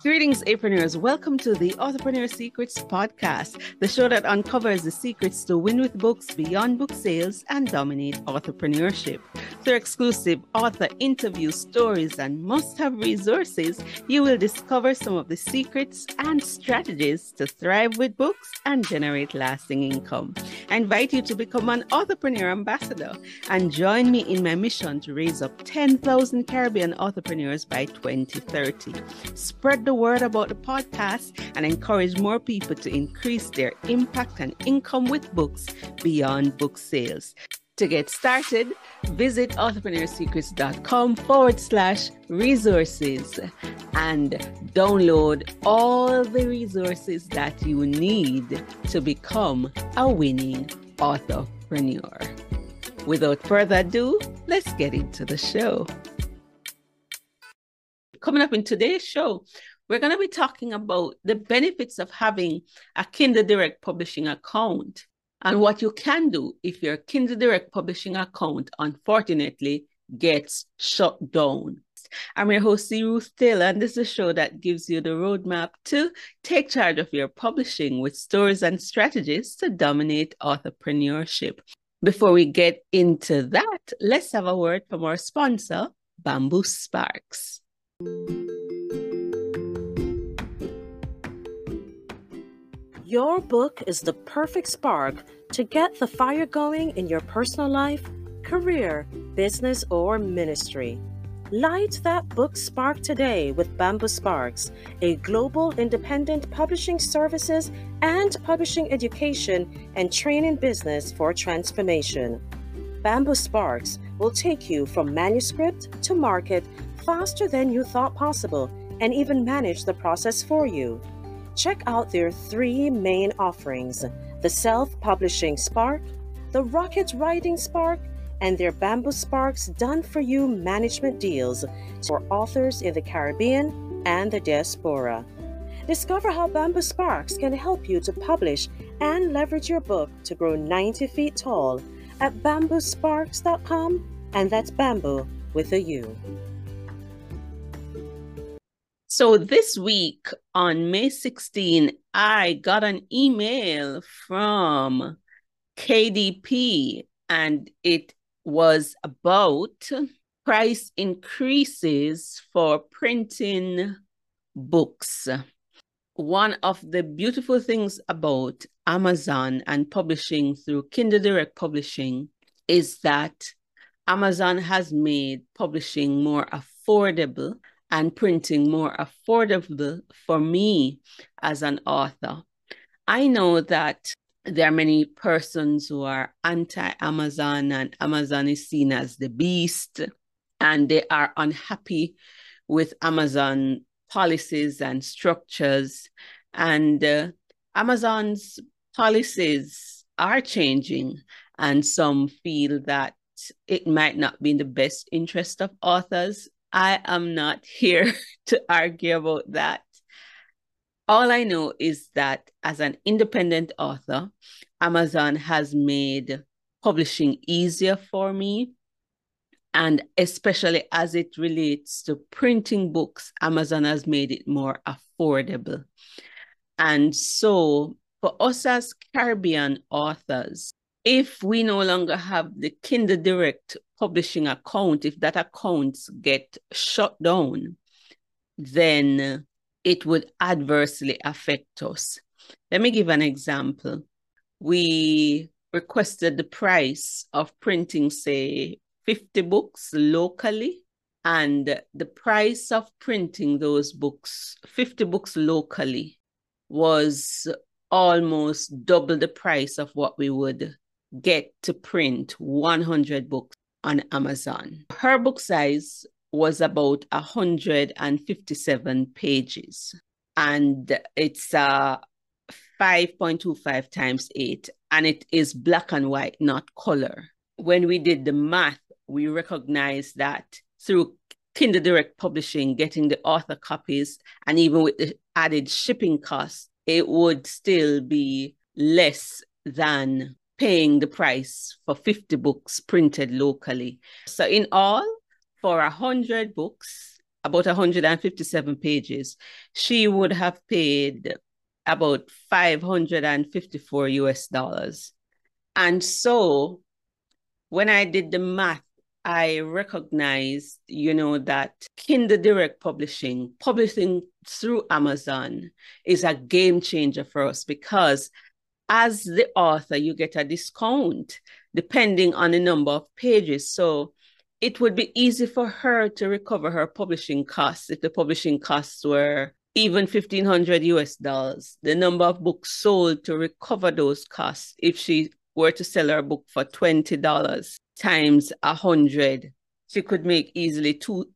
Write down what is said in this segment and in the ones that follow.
Greetings, entrepreneurs. Welcome to the Authorpreneur Secrets podcast, the show that uncovers the secrets to win with books beyond book sales and dominate entrepreneurship. Through exclusive author interviews, stories and must have resources, you will discover some of the secrets and strategies to thrive with books and generate lasting income. I invite you to become an Authorpreneur ambassador and join me in my mission to raise up 10,000 Caribbean entrepreneurs by 2030. Spread the word about the podcast and encourage more people to increase their impact and income with books beyond book sales. To get started, visit authorpreneursecrets.com forward slash resources and download all the resources that you need to become a winning authorpreneur. Without further ado, let's get into the show. Coming up in today's show, we're going to be talking about the benefits of having a Kindle Direct publishing account and what you can do if your Kindle Direct publishing account unfortunately gets shut down. I'm your host, C. Ruth Taylor, and this is a show that gives you the roadmap to take charge of your publishing with stories and strategies to dominate entrepreneurship. Before we get into that, let's have a word from our sponsor, Bamboo Sparks. Your book is the perfect spark to get the fire going in your personal life, career, business, or ministry. Light that book spark today with Bamboo Sparks, a global independent publishing services and publishing education and training business for transformation. Bamboo Sparks will take you from manuscript to market faster than you thought possible and even manage the process for you check out their three main offerings the Self Publishing Spark, the Rocket Writing Spark, and their Bamboo Sparks done for you management deals for authors in the Caribbean and the diaspora. Discover how Bamboo Sparks can help you to publish and leverage your book to grow 90 feet tall at bamboosparks.com, and that's bamboo with a U. So this week on May 16, I got an email from KDP and it was about price increases for printing books. One of the beautiful things about Amazon and publishing through Kindle Direct Publishing is that Amazon has made publishing more affordable and printing more affordable for me as an author. I know that there are many persons who are anti Amazon, and Amazon is seen as the beast, and they are unhappy with Amazon policies and structures. And uh, Amazon's policies are changing, and some feel that it might not be in the best interest of authors I am not here to argue about that. All I know is that as an independent author, Amazon has made publishing easier for me. And especially as it relates to printing books, Amazon has made it more affordable. And so, for us as Caribbean authors, if we no longer have the Kindle Direct publishing account, if that account get shut down, then it would adversely affect us. Let me give an example. We requested the price of printing, say, 50 books locally, and the price of printing those books, 50 books locally, was almost double the price of what we would get to print 100 books on Amazon. Her book size was about 157 pages and it's uh 5.25 times 8 and it is black and white not color when we did the math we recognized that through kindle direct publishing getting the author copies and even with the added shipping costs it would still be less than paying the price for 50 books printed locally. So, in all, for 100 books, about 157 pages, she would have paid about 554 US dollars. And so when I did the math, I recognized, you know, that Kindle Direct Publishing, publishing through Amazon, is a game changer for us because as the author, you get a discount depending on the number of pages. So it would be easy for her to recover her publishing costs if the publishing costs were even 1500 US dollars. The number of books sold to recover those costs if she were to sell her book for $20 times 100, she could make easily two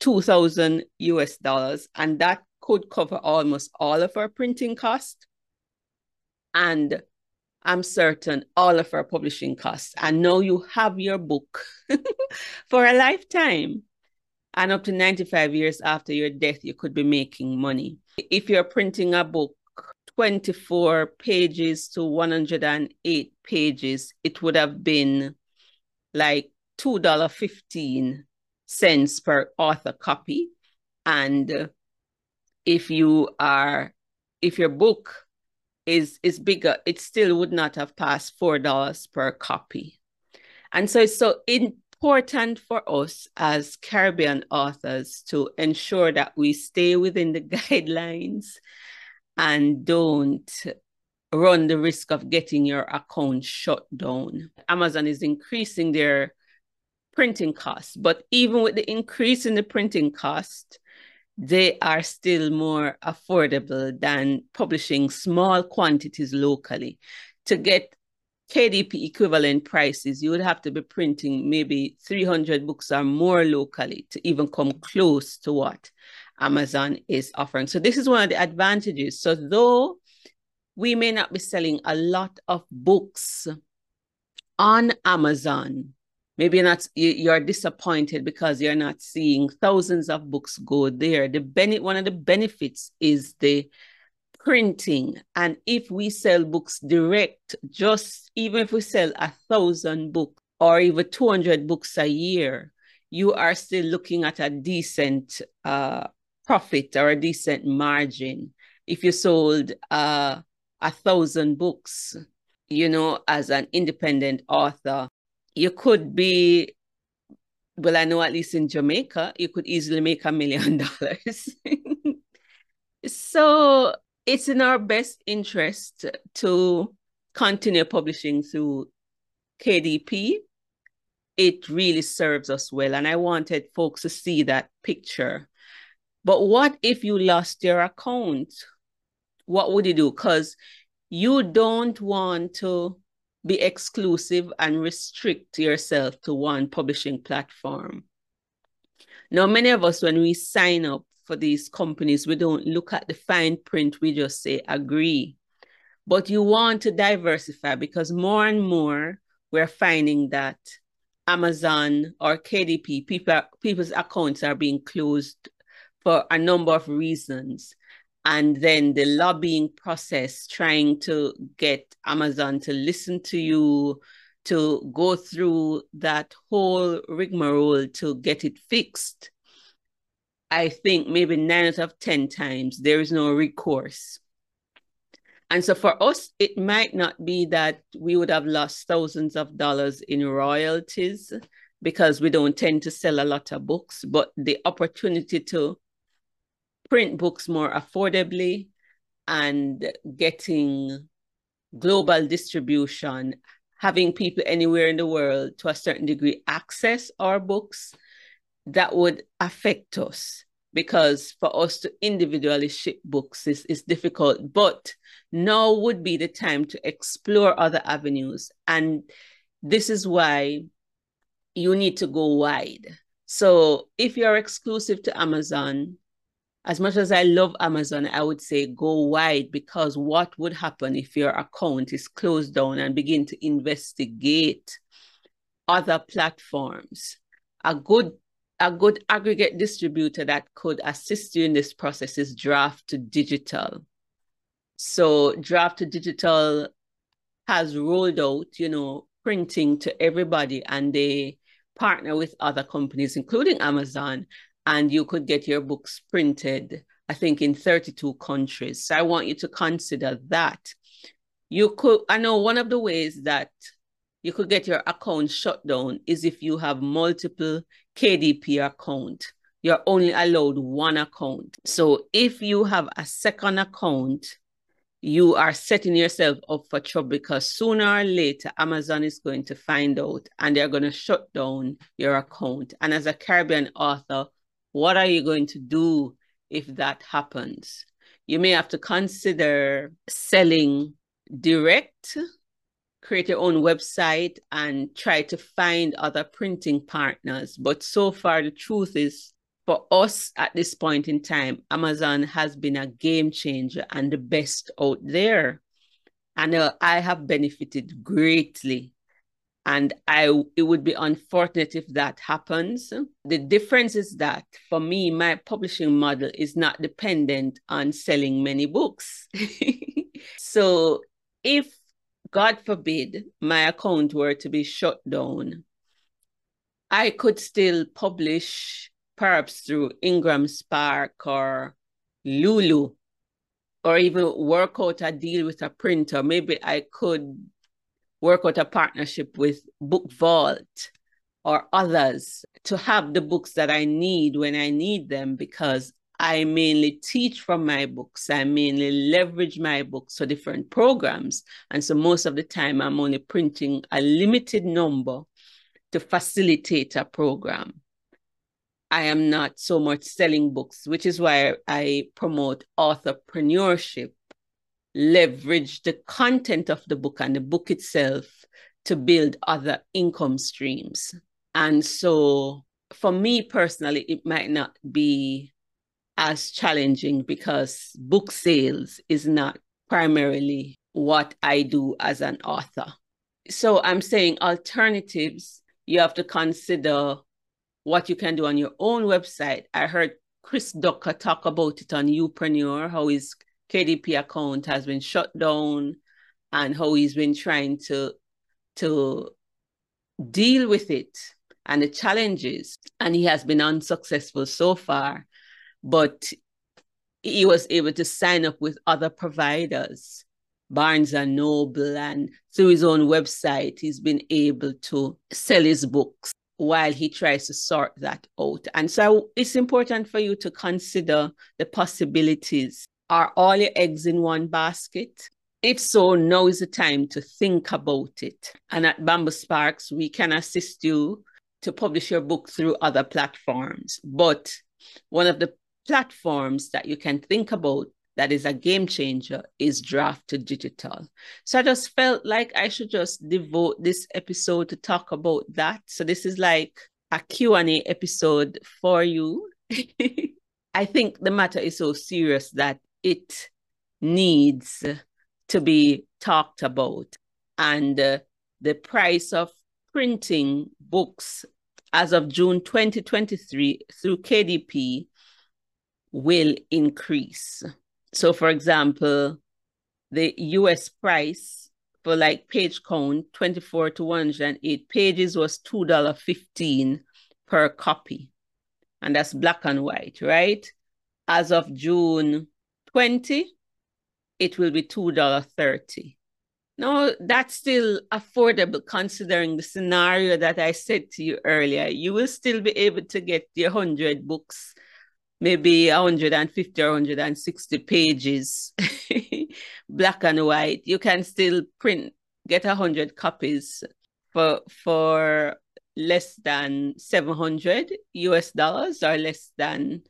2000 US dollars and that could cover almost all of her printing costs and I'm certain all of our publishing costs. And now you have your book for a lifetime. And up to 95 years after your death, you could be making money. If you're printing a book 24 pages to 108 pages, it would have been like $2.15 per author copy. And if you are, if your book is is bigger, it still would not have passed four dollars per copy. And so it's so important for us as Caribbean authors to ensure that we stay within the guidelines and don't run the risk of getting your account shut down. Amazon is increasing their printing costs, but even with the increase in the printing cost, they are still more affordable than publishing small quantities locally. To get KDP equivalent prices, you would have to be printing maybe 300 books or more locally to even come close to what Amazon is offering. So, this is one of the advantages. So, though we may not be selling a lot of books on Amazon, maybe not you're disappointed because you're not seeing thousands of books go there. The benefit one of the benefits is the printing. And if we sell books direct just even if we sell a thousand books or even 200 books a year you are still looking at a decent uh, profit or a decent margin. If you sold uh, a thousand books you know as an independent author you could be well i know at least in jamaica you could easily make a million dollars. So it's in our best interest to continue publishing through kdp it really serves us well and i wanted folks to see that picture. But what if you lost your account? What would you do? Because you don't want to be exclusive and restrict yourself to one publishing platform. Now, many of us, when we sign up for these companies, we don't look at the fine print, we just say agree. But you want to diversify because more and more we're finding that Amazon or KDP, people, people's accounts are being closed for a number of reasons and then the lobbying process trying to get amazon to listen to you to go through that whole rigmarole to get it fixed i think maybe nine out of ten times there is no recourse. And so for us it might not be that we would have lost thousands of dollars in royalties because we don't tend to sell a lot of books but the opportunity to print books more affordably and getting global distribution, having people anywhere in the world to a certain degree access our books, that would affect us because for us to individually ship books is, is difficult. But now would be the time to explore other avenues. And this is why you need to go wide. So if you're exclusive to Amazon, as much as I love Amazon, I would say go wide because what would happen if your account is closed down and begin to investigate other platforms? A good a good aggregate distributor that could assist you in this process is Draft to Digital. So Draft to Digital has rolled out, you know, printing to everybody and they partner with other companies, including Amazon, and you could get your books printed, I think, in 32 countries. So I want you to consider that. You could, I know one of the ways that you could get your account shut down is if you have multiple KDP account. You're only allowed one account. So if you have a second account, you are setting yourself up for trouble because sooner or later Amazon is going to find out and they're going to shut down your account. And as a Caribbean author, what are you going to do if that happens? You may have to consider selling direct create your own website and try to find other printing partners. But so far, the truth is, for us at this point in time, Amazon has been a game changer and the best out there. And uh, I have benefited greatly. And I it would be unfortunate if that happens. The difference is that for me, my publishing model is not dependent on selling many books. so if God forbid my account were to be shut down, I could still publish perhaps through Ingram Spark or Lulu, or even work out a deal with a printer. Maybe I could work out a partnership with Book Vault or others to have the books that I need when I need them because I mainly teach from my books. I mainly leverage my books for different programs. And so most of the time, I'm only printing a limited number to facilitate a program. I am not so much selling books, which is why I promote authorpreneurship, leverage the content of the book and the book itself to build other income streams. And so for me personally, it might not be as challenging because book sales is not primarily what I do as an author. So I'm saying alternatives, you have to consider what you can do on your own website. I heard Chris Ducker talk about it on Youpreneur, how his KDP account has been shut down and how he's been trying to to deal with it and the challenges and he has been unsuccessful so far. But he was able to sign up with other providers barnes and noble and through his own website he's been able to sell his books while he tries to sort that out. And so it's important for you to consider the possibilities are all your eggs in one basket if so, now is the time to think about it. And at Bamboo Sparks, we can assist you to publish your book through other platforms. But one of the platforms that you can think about that is a game changer is Draft2Digital. So I just felt like I should just devote this episode to talk about that. So this is like a Q&A episode for you. I think the matter is so serious that it needs to be talked about. And uh, the price of printing books as of June 2023 through KDP will increase. So, for example, the US price for like page count 24 to 108 pages was $2.15 per copy. And that's black and white, right? As of June 20, it will be $2.30. Now, that's still affordable considering the scenario that I said to you earlier. You will still be able to get your 100 books maybe 150 or 160 pages, black and white. You can still print, get 100 copies for, for less than 700 US dollars or less than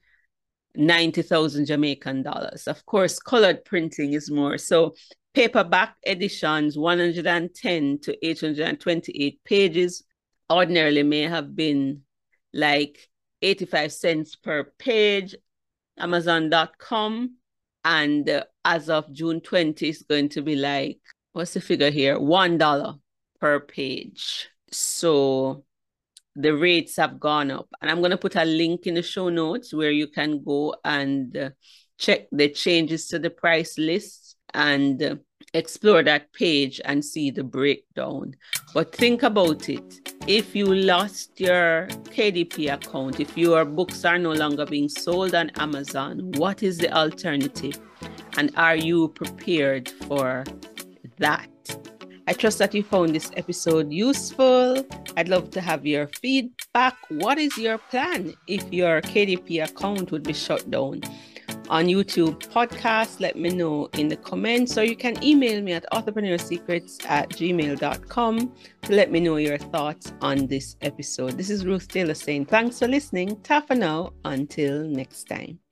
90,000 Jamaican dollars. Of course, colored printing is more. So paperback editions, 110 to 828 pages, ordinarily may have been like 85 cents per page, Amazon.com. And uh, as of June 20, it's going to be like, what's the figure here? $1 per page. So the rates have gone up. And I'm going to put a link in the show notes where you can go and uh, check the changes to the price list. And uh, explore that page and see the breakdown. But think about it. If you lost your KDP account, if your books are no longer being sold on Amazon, what is the alternative? And are you prepared for that? I trust that you found this episode useful. I'd love to have your feedback. What is your plan if your KDP account would be shut down? On YouTube podcast, let me know in the comments, or you can email me at authorpreneursecrets at gmail.com to let me know your thoughts on this episode. This is Ruth Taylor saying thanks for listening. Ta for now. Until next time.